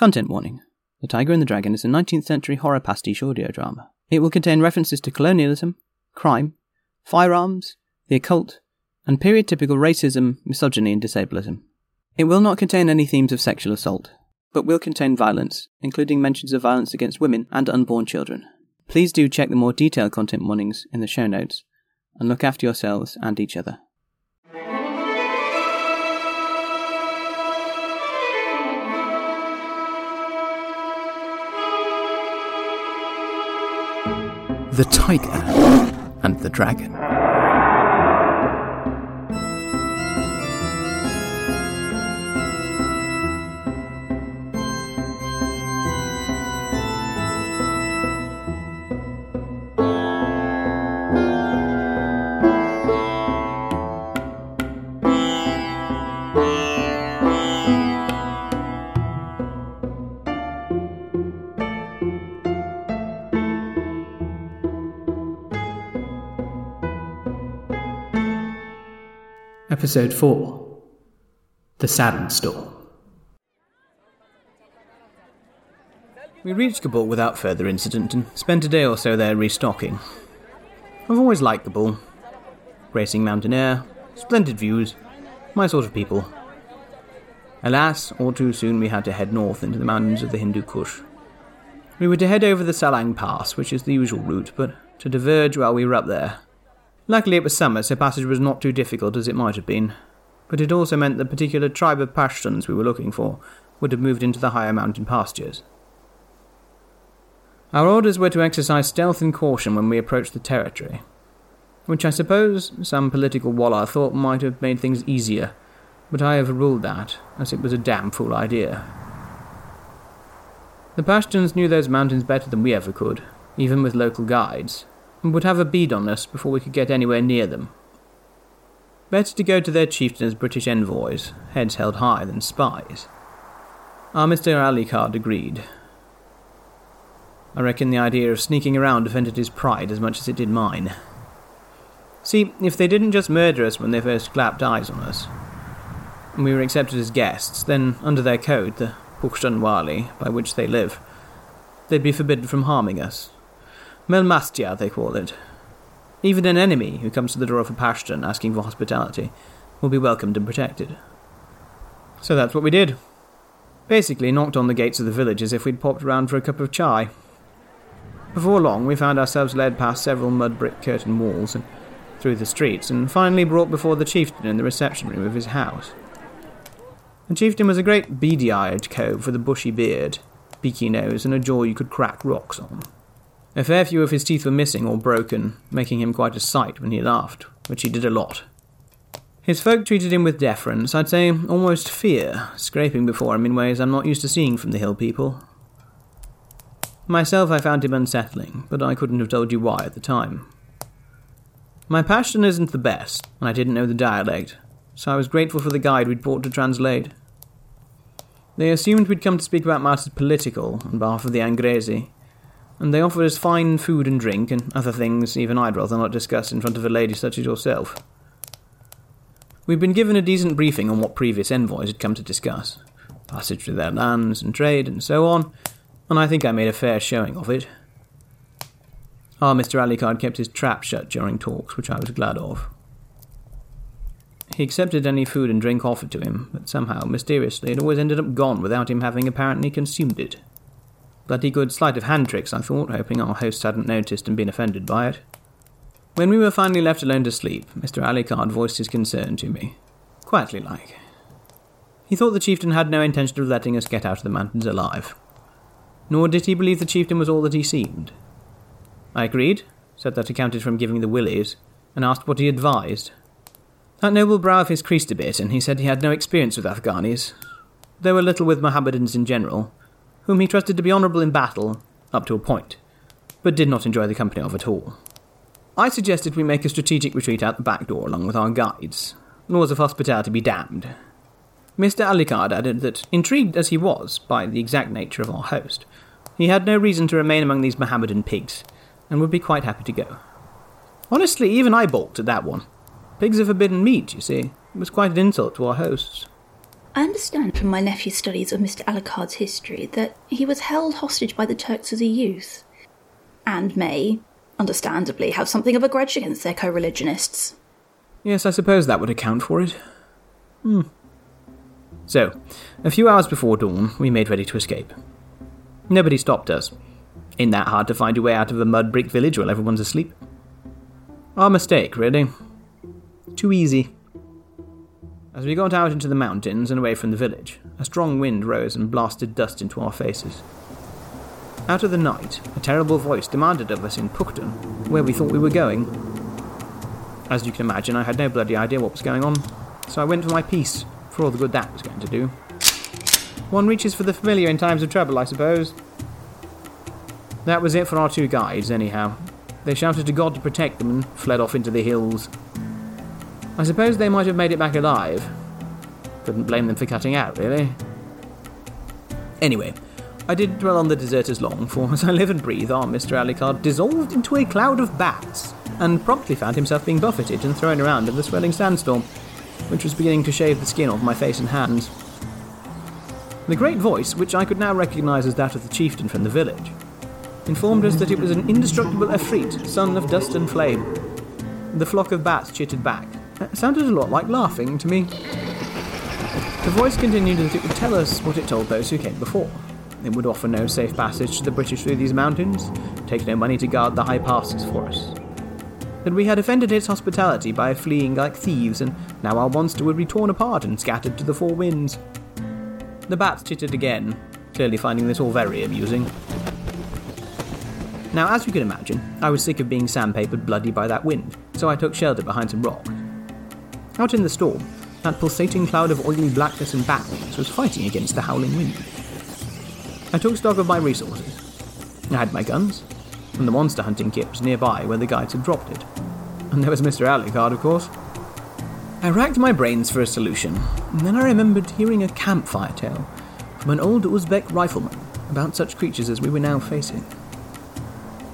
Content warning The Tiger and the Dragon is a 19th century horror pastiche audio drama. It will contain references to colonialism, crime, firearms, the occult, and period typical racism, misogyny, and disableism. It will not contain any themes of sexual assault, but will contain violence, including mentions of violence against women and unborn children. Please do check the more detailed content warnings in the show notes and look after yourselves and each other. The Tiger and the Dragon. Episode 4 The Sandstorm. We reached Kabul without further incident and spent a day or so there restocking. I've always liked Kabul. Racing mountain air, splendid views, my sort of people. Alas, all too soon we had to head north into the mountains of the Hindu Kush. We were to head over the Salang Pass, which is the usual route, but to diverge while we were up there. Luckily it was summer, so passage was not too difficult as it might have been, but it also meant the particular tribe of Pashtuns we were looking for would have moved into the higher mountain pastures. Our orders were to exercise stealth and caution when we approached the territory, which I suppose some political wallah thought might have made things easier, but I overruled that, as it was a damn fool idea. The Pashtuns knew those mountains better than we ever could, even with local guides, and would have a bead on us before we could get anywhere near them. Better to go to their chieftain as British envoys, heads held high, than spies. Our Mr. Alucard agreed. I reckon the idea of sneaking around offended his pride as much as it did mine. See, if they didn't just murder us when they first clapped eyes on us, and we were accepted as guests, then under their code, the Pukhtunwali, by which they live, they'd be forbidden from harming us. Melmastia, they call it. Even an enemy who comes to the door of a Pashtun asking for hospitality will be welcomed and protected. So that's what we did. Basically, knocked on the gates of the village as if we'd popped round for a cup of chai. Before long, we found ourselves led past several mud brick curtain walls and through the streets, and finally brought before the chieftain in the reception room of his house. The chieftain was a great beady eyed cove with a bushy beard, beaky nose, and a jaw you could crack rocks on. A fair few of his teeth were missing or broken, making him quite a sight when he laughed, which he did a lot. His folk treated him with deference, I'd say almost fear, scraping before him in ways I'm not used to seeing from the hill people. Myself, I found him unsettling, but I couldn't have told you why at the time. My Pashtun isn't the best, and I didn't know the dialect, so I was grateful for the guide we'd brought to translate. They assumed we'd come to speak about matters political on behalf of the Angrezi, and they offered us fine food and drink and other things even I'd rather not discuss in front of a lady such as yourself. We'd been given a decent briefing on what previous envoys had come to discuss passage through their lands and trade and so on, and I think I made a fair showing of it. Ah, Our Mr. Alucard kept his trap shut during talks, which I was glad of. He accepted any food and drink offered to him, but somehow, mysteriously, it always ended up gone without him having apparently consumed it. Bloody good sleight of hand tricks, I thought, hoping our host hadn't noticed and been offended by it. When we were finally left alone to sleep, Mr. Alucard voiced his concern to me, quietly like. He thought the chieftain had no intention of letting us get out of the mountains alive. Nor did he believe the chieftain was all that he seemed. I agreed, said that accounted for him giving the willies, and asked what he advised. That noble brow of his creased a bit, and he said he had no experience with Afghanis, though a little with Mohammedans in general, whom he trusted to be honourable in battle, up to a point, but did not enjoy the company of at all. I suggested we make a strategic retreat out the back door along with our guides. Laws of hospitality be damned. Mr. Alucard added that, intrigued as he was by the exact nature of our host, he had no reason to remain among these Mohammedan pigs, and would be quite happy to go. Honestly, even I balked at that one. Pigs are forbidden meat, you see. It was quite an insult to our hosts. I understand from my nephew's studies of Mr. Alucard's history that he was held hostage by the Turks as a youth, and may, understandably, have something of a grudge against their co religionists. Yes, I suppose that would account for it. Hmm. So, a few hours before dawn, we made ready to escape. Nobody stopped us. Ain't that hard to find your way out of a mud brick village while everyone's asleep? Our mistake, really. Too easy. As we got out into the mountains and away from the village, a strong wind rose and blasted dust into our faces. Out of the night, a terrible voice demanded of us in Puchton where we thought we were going. As you can imagine, I had no bloody idea what was going on, so I went for my piece, for all the good that was going to do. One reaches for the familiar in times of trouble, I suppose. That was it for our two guides, anyhow. They shouted to God to protect them and fled off into the hills. I suppose they might have made it back alive. Couldn't blame them for cutting out, really. Anyway, I didn't dwell on the deserters long, for as I live and breathe, our Mr. Alucard dissolved into a cloud of bats, and promptly found himself being buffeted and thrown around in the swelling sandstorm, which was beginning to shave the skin off my face and hands. The great voice, which I could now recognise as that of the chieftain from the village, informed us that it was an indestructible Efreet, son of dust and flame. The flock of bats chittered back. It sounded a lot like laughing to me. The voice continued that it would tell us what it told those who came before. It would offer no safe passage to the British through these mountains, take no money to guard the high passes for us. That we had offended its hospitality by fleeing like thieves, and now our monster would be torn apart and scattered to the four winds. The bats chittered again, clearly finding this all very amusing. Now, as you can imagine, I was sick of being sandpapered bloody by that wind, so I took shelter behind some rocks. Out in the storm, that pulsating cloud of oily blackness and bat was fighting against the howling wind. I took stock of my resources. I had my guns, and the monster hunting kit was nearby where the guides had dropped it. And there was Mr. Alucard, of course. I racked my brains for a solution, and then I remembered hearing a campfire tale from an old Uzbek rifleman about such creatures as we were now facing.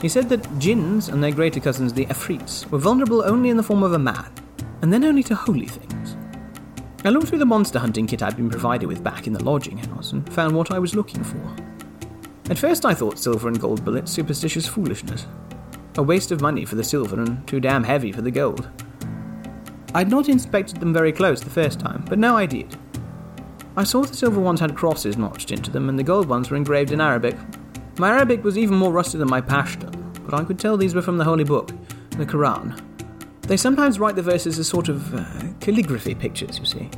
He said that jinns and their greater cousins, the Efreets, were vulnerable only in the form of a man, and then only to holy things. I looked through the monster hunting kit I'd been provided with back in the lodging house and found what I was looking for. At first, I thought silver and gold bullets superstitious foolishness. A waste of money for the silver and too damn heavy for the gold. I'd not inspected them very close the first time, but now I did. I saw the silver ones had crosses notched into them, and the gold ones were engraved in Arabic, my Arabic was even more rusty than my Pashtun, but I could tell these were from the Holy Book, the Quran. They sometimes write the verses as sort of uh, calligraphy pictures, you see.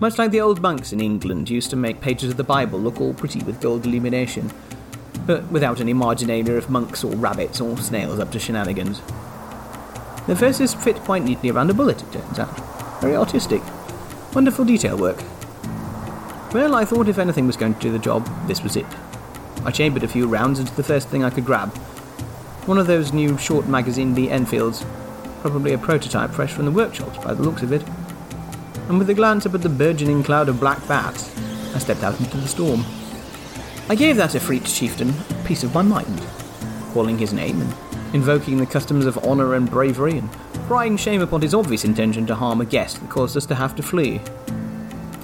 Much like the old monks in England used to make pages of the Bible look all pretty with gold illumination, but without any marginalia of monks or rabbits or snails up to shenanigans. The verses fit quite neatly around a bullet, it turns out. Very artistic. Wonderful detail work. Well, I thought if anything was going to do the job, this was it. I chambered a few rounds into the first thing I could grab. One of those new short magazine Lee Enfields, probably a prototype fresh from the workshops by the looks of it. And with a glance up at the burgeoning cloud of black bats, I stepped out into the storm. I gave that Efreet chieftain a piece of my mind, calling his name and invoking the customs of honour and bravery and crying shame upon his obvious intention to harm a guest that caused us to have to flee.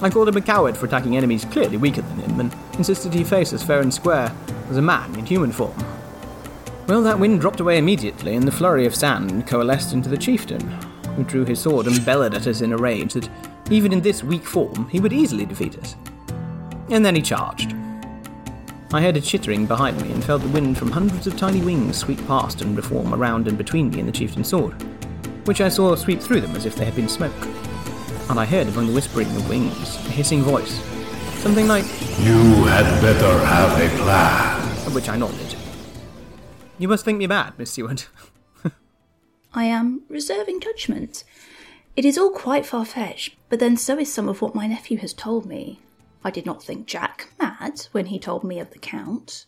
I called him a coward for attacking enemies clearly weaker than him, and insisted he face us fair and square, as a man in human form. Well, that wind dropped away immediately, and the flurry of sand coalesced into the chieftain, who drew his sword and bellowed at us in a rage that, even in this weak form, he would easily defeat us. And then he charged. I heard a chittering behind me and felt the wind from hundreds of tiny wings sweep past and reform around and between me and the chieftain's sword, which I saw sweep through them as if they had been smoke and I heard among the whispering of wings a hissing voice. Something like, You had better have a plan. At which I nodded. You must think me mad, Miss Seward. I am reserving judgment. It is all quite far fetched, but then so is some of what my nephew has told me. I did not think Jack mad when he told me of the Count,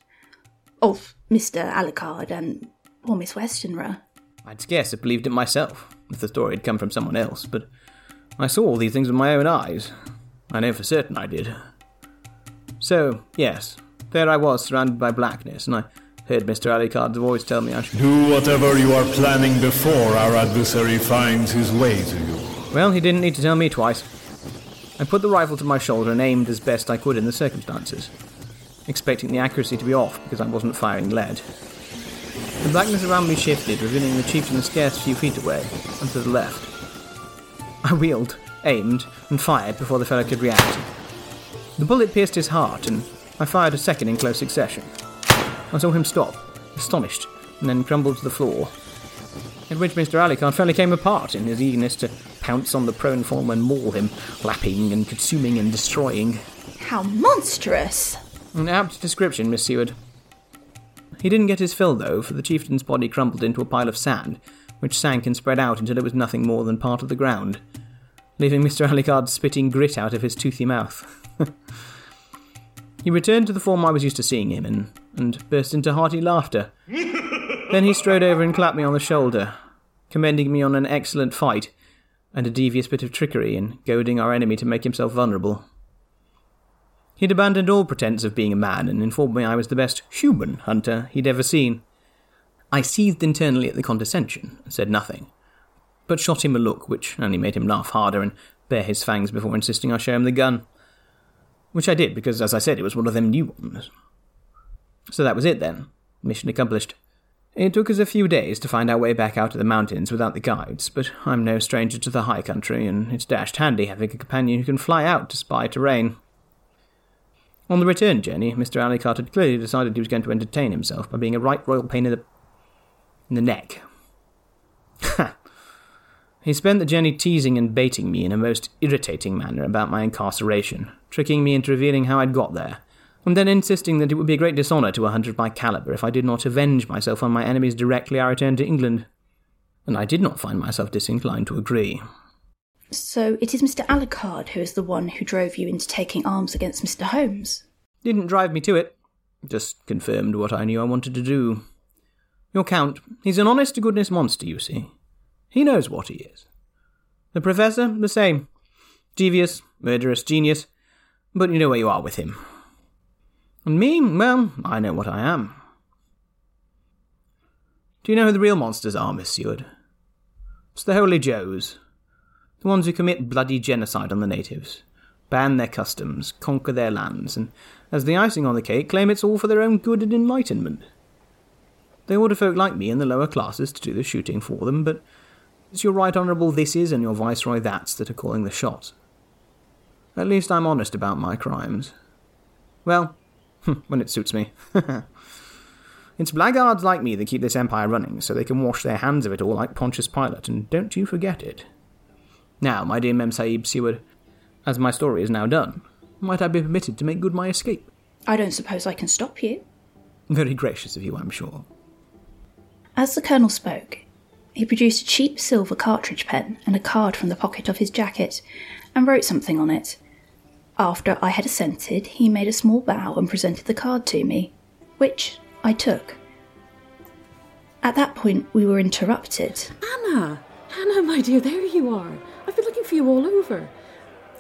of Mr. Alucard, and poor Miss Westenra. I'd scarce have believed it myself if the story had come from someone else, but I saw all these things with my own eyes. I know for certain I did. So, yes, there I was, surrounded by blackness, and I heard Mr. Alucard's voice tell me I should do whatever you are planning before our adversary finds his way to you. Well, he didn't need to tell me twice. I put the rifle to my shoulder and aimed as best I could in the circumstances, expecting the accuracy to be off because I wasn't firing lead. The blackness around me shifted, revealing the chieftain a scarce few feet away, and to the left. I wheeled, aimed, and fired before the fellow could react. The bullet pierced his heart, and I fired a second in close succession. I saw him stop, astonished, and then crumble to the floor. At which Mr. Alucard fairly came apart in his eagerness to pounce on the prone form and maul him, lapping and consuming and destroying. How monstrous! An apt description, Miss Seward. He didn't get his fill, though, for the chieftain's body crumpled into a pile of sand, which sank and spread out until it was nothing more than part of the ground, leaving Mr. Alucard spitting grit out of his toothy mouth. he returned to the form I was used to seeing him in, and burst into hearty laughter. then he strode over and clapped me on the shoulder, commending me on an excellent fight and a devious bit of trickery in goading our enemy to make himself vulnerable. He'd abandoned all pretense of being a man and informed me I was the best human hunter he'd ever seen. I seethed internally at the condescension and said nothing, but shot him a look which only made him laugh harder and bare his fangs before insisting I show him the gun. Which I did, because, as I said, it was one of them new ones. So that was it then. Mission accomplished. It took us a few days to find our way back out of the mountains without the guides, but I'm no stranger to the high country, and it's dashed handy having a companion who can fly out to spy terrain. On the return journey, Mr. Alucard had clearly decided he was going to entertain himself by being a right royal pain in the in the neck. he spent the journey teasing and baiting me in a most irritating manner about my incarceration, tricking me into revealing how I'd got there, and then insisting that it would be a great dishonour to a hunter of my calibre if I did not avenge myself on my enemies directly I returned to England. And I did not find myself disinclined to agree. So it is Mr. Alucard who is the one who drove you into taking arms against Mr. Holmes? Didn't drive me to it. Just confirmed what I knew I wanted to do. Your Count, he's an honest to goodness monster, you see. He knows what he is. The Professor, the same. Devious, murderous genius. But you know where you are with him. And me, well, I know what I am. Do you know who the real monsters are, Miss Seward? It's the Holy Joes. The ones who commit bloody genocide on the natives, ban their customs, conquer their lands, and, as the icing on the cake, claim it's all for their own good and enlightenment. They order folk like me in the lower classes to do the shooting for them, but it's your right honourable thises and your viceroy that's that are calling the shots. At least I'm honest about my crimes. Well, Hmm, when it suits me. it's blackguards like me that keep this empire running, so they can wash their hands of it all like Pontius Pilate, and don't you forget it. Now, my dear Mem Sahib Seward, as my story is now done, might I be permitted to make good my escape? I don't suppose I can stop you. Very gracious of you, I'm sure. As the Colonel spoke, he produced a cheap silver cartridge pen and a card from the pocket of his jacket and wrote something on it. After I had assented, he made a small bow and presented the card to me, which I took. At that point, we were interrupted. Anna! Anna, my dear, there you are. I've been looking for you all over.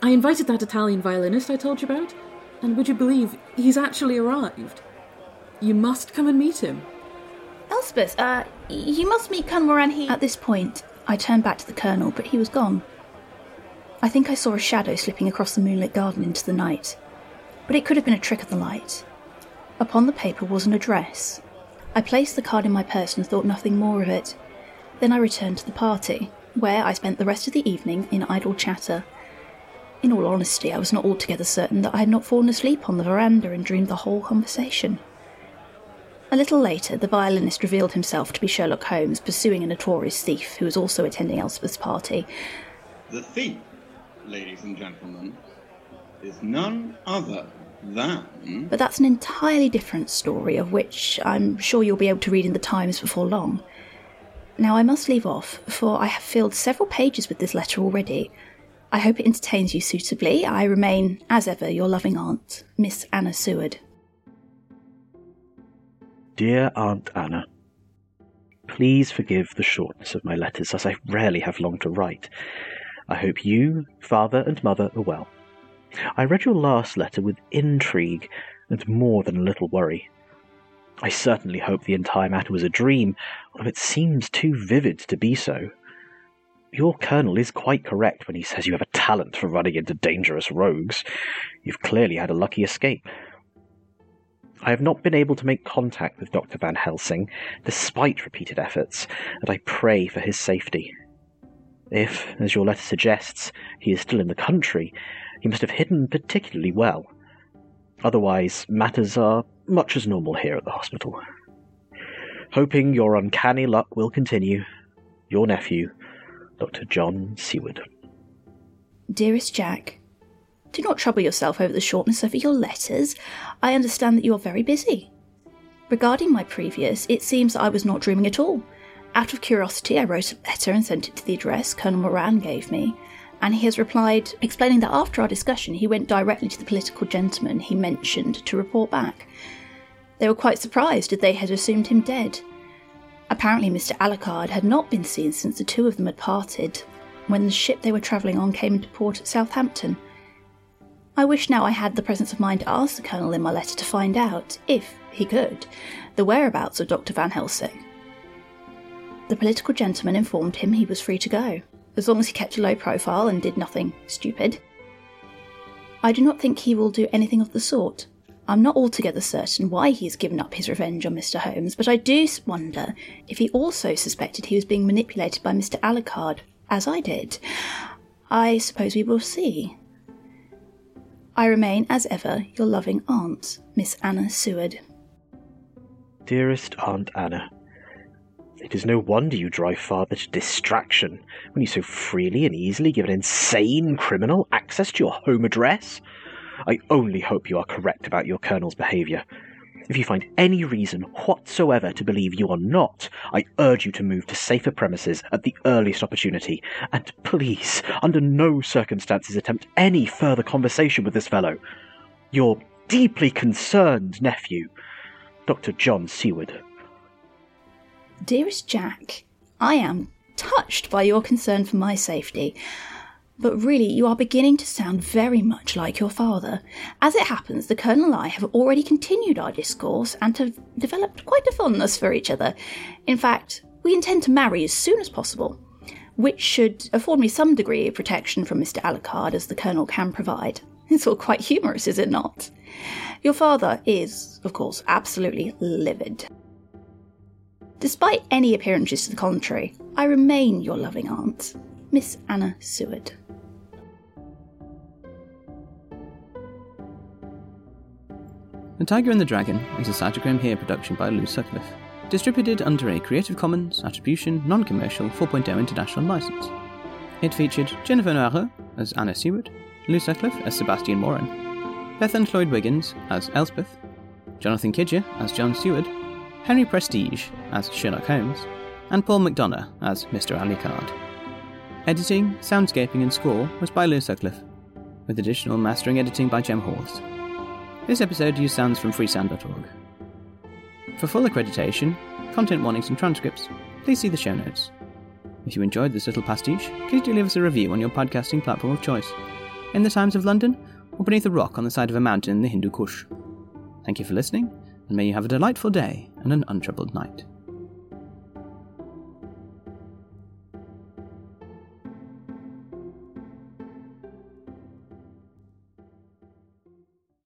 I invited that Italian violinist I told you about, and would you believe he's actually arrived? You must come and meet him. Elspeth, uh, you must meet Colonel Moran here. At this point, I turned back to the Colonel, but he was gone. I think I saw a shadow slipping across the moonlit garden into the night, but it could have been a trick of the light. Upon the paper was an address. I placed the card in my purse and thought nothing more of it. Then I returned to the party, where I spent the rest of the evening in idle chatter. In all honesty, I was not altogether certain that I had not fallen asleep on the veranda and dreamed the whole conversation. A little later, the violinist revealed himself to be Sherlock Holmes, pursuing a notorious thief who was also attending Elspeth's party. The thief, ladies and gentlemen, is none other than. But that's an entirely different story, of which I'm sure you'll be able to read in the Times before long. Now, I must leave off, for I have filled several pages with this letter already. I hope it entertains you suitably. I remain, as ever, your loving aunt, Miss Anna Seward. Dear Aunt Anna, Please forgive the shortness of my letters, as I rarely have long to write. I hope you, father, and mother are well. I read your last letter with intrigue and more than a little worry. I certainly hope the entire matter was a dream, although it seems too vivid to be so. your colonel is quite correct when he says you have a talent for running into dangerous rogues. You've clearly had a lucky escape. I have not been able to make contact with Dr. Van Helsing, despite repeated efforts, and I pray for his safety. If, as your letter suggests, he is still in the country, he must have hidden particularly well. Otherwise, matters are much as normal here at the hospital. Hoping your uncanny luck will continue, your nephew, Dr. John Seward. Dearest Jack, do not trouble yourself over the shortness of your letters. I understand that you are very busy. Regarding my previous, it seems that I was not dreaming at all. Out of curiosity, I wrote a letter and sent it to the address Colonel Moran gave me, and he has replied, explaining that after our discussion, he went directly to the political gentleman he mentioned to report back. They were quite surprised as they had assumed him dead. Apparently, Mr. Alucard had not been seen since the two of them had parted, when the ship they were travelling on came into port at Southampton. I wish now I had the presence of mind to ask the Colonel in my letter to find out, if he could, the whereabouts of Dr. Van Helsing. The political gentleman informed him he was free to go, as long as he kept a low profile and did nothing stupid. I do not think he will do anything of the sort. I'm not altogether certain why he has given up his revenge on Mr. Holmes, but I do wonder if he also suspected he was being manipulated by Mr. Alucard, as I did. I suppose we will see. I remain, as ever, your loving aunt, Miss Anna Seward. Dearest Aunt Anna, it is no wonder you drive father to distraction when you so freely and easily give an insane criminal access to your home address. I only hope you are correct about your colonel's behaviour. If you find any reason whatsoever to believe you are not, I urge you to move to safer premises at the earliest opportunity, and please, under no circumstances, attempt any further conversation with this fellow. Your deeply concerned nephew, Dr. John Seward. Dearest Jack, I am touched by your concern for my safety. But really, you are beginning to sound very much like your father. As it happens, the Colonel and I have already continued our discourse and have developed quite a fondness for each other. In fact, we intend to marry as soon as possible, which should afford me some degree of protection from Mr. Alucard as the Colonel can provide. It's all quite humorous, is it not? Your father is, of course, absolutely livid. Despite any appearances to the contrary, I remain your loving aunt, Miss Anna Seward. The Tiger and the Dragon is a Cytochrome Hear production by Lou Sutcliffe, distributed under a Creative Commons Attribution Non Commercial 4.0 International License. It featured Jennifer Noirot as Anna Seward, Lou Sutcliffe as Sebastian Moran, Bethan Lloyd Wiggins as Elspeth, Jonathan Kidger as John Seward, Henry Prestige as Sherlock Holmes, and Paul McDonough as Mr. Alucard. Editing, soundscaping, and score was by Lou Sutcliffe, with additional mastering editing by Jem Hawes. This episode used sounds from freesound.org. For full accreditation, content warnings, and transcripts, please see the show notes. If you enjoyed this little pastiche, please do leave us a review on your podcasting platform of choice, in the Times of London, or beneath a rock on the side of a mountain in the Hindu Kush. Thank you for listening, and may you have a delightful day and an untroubled night.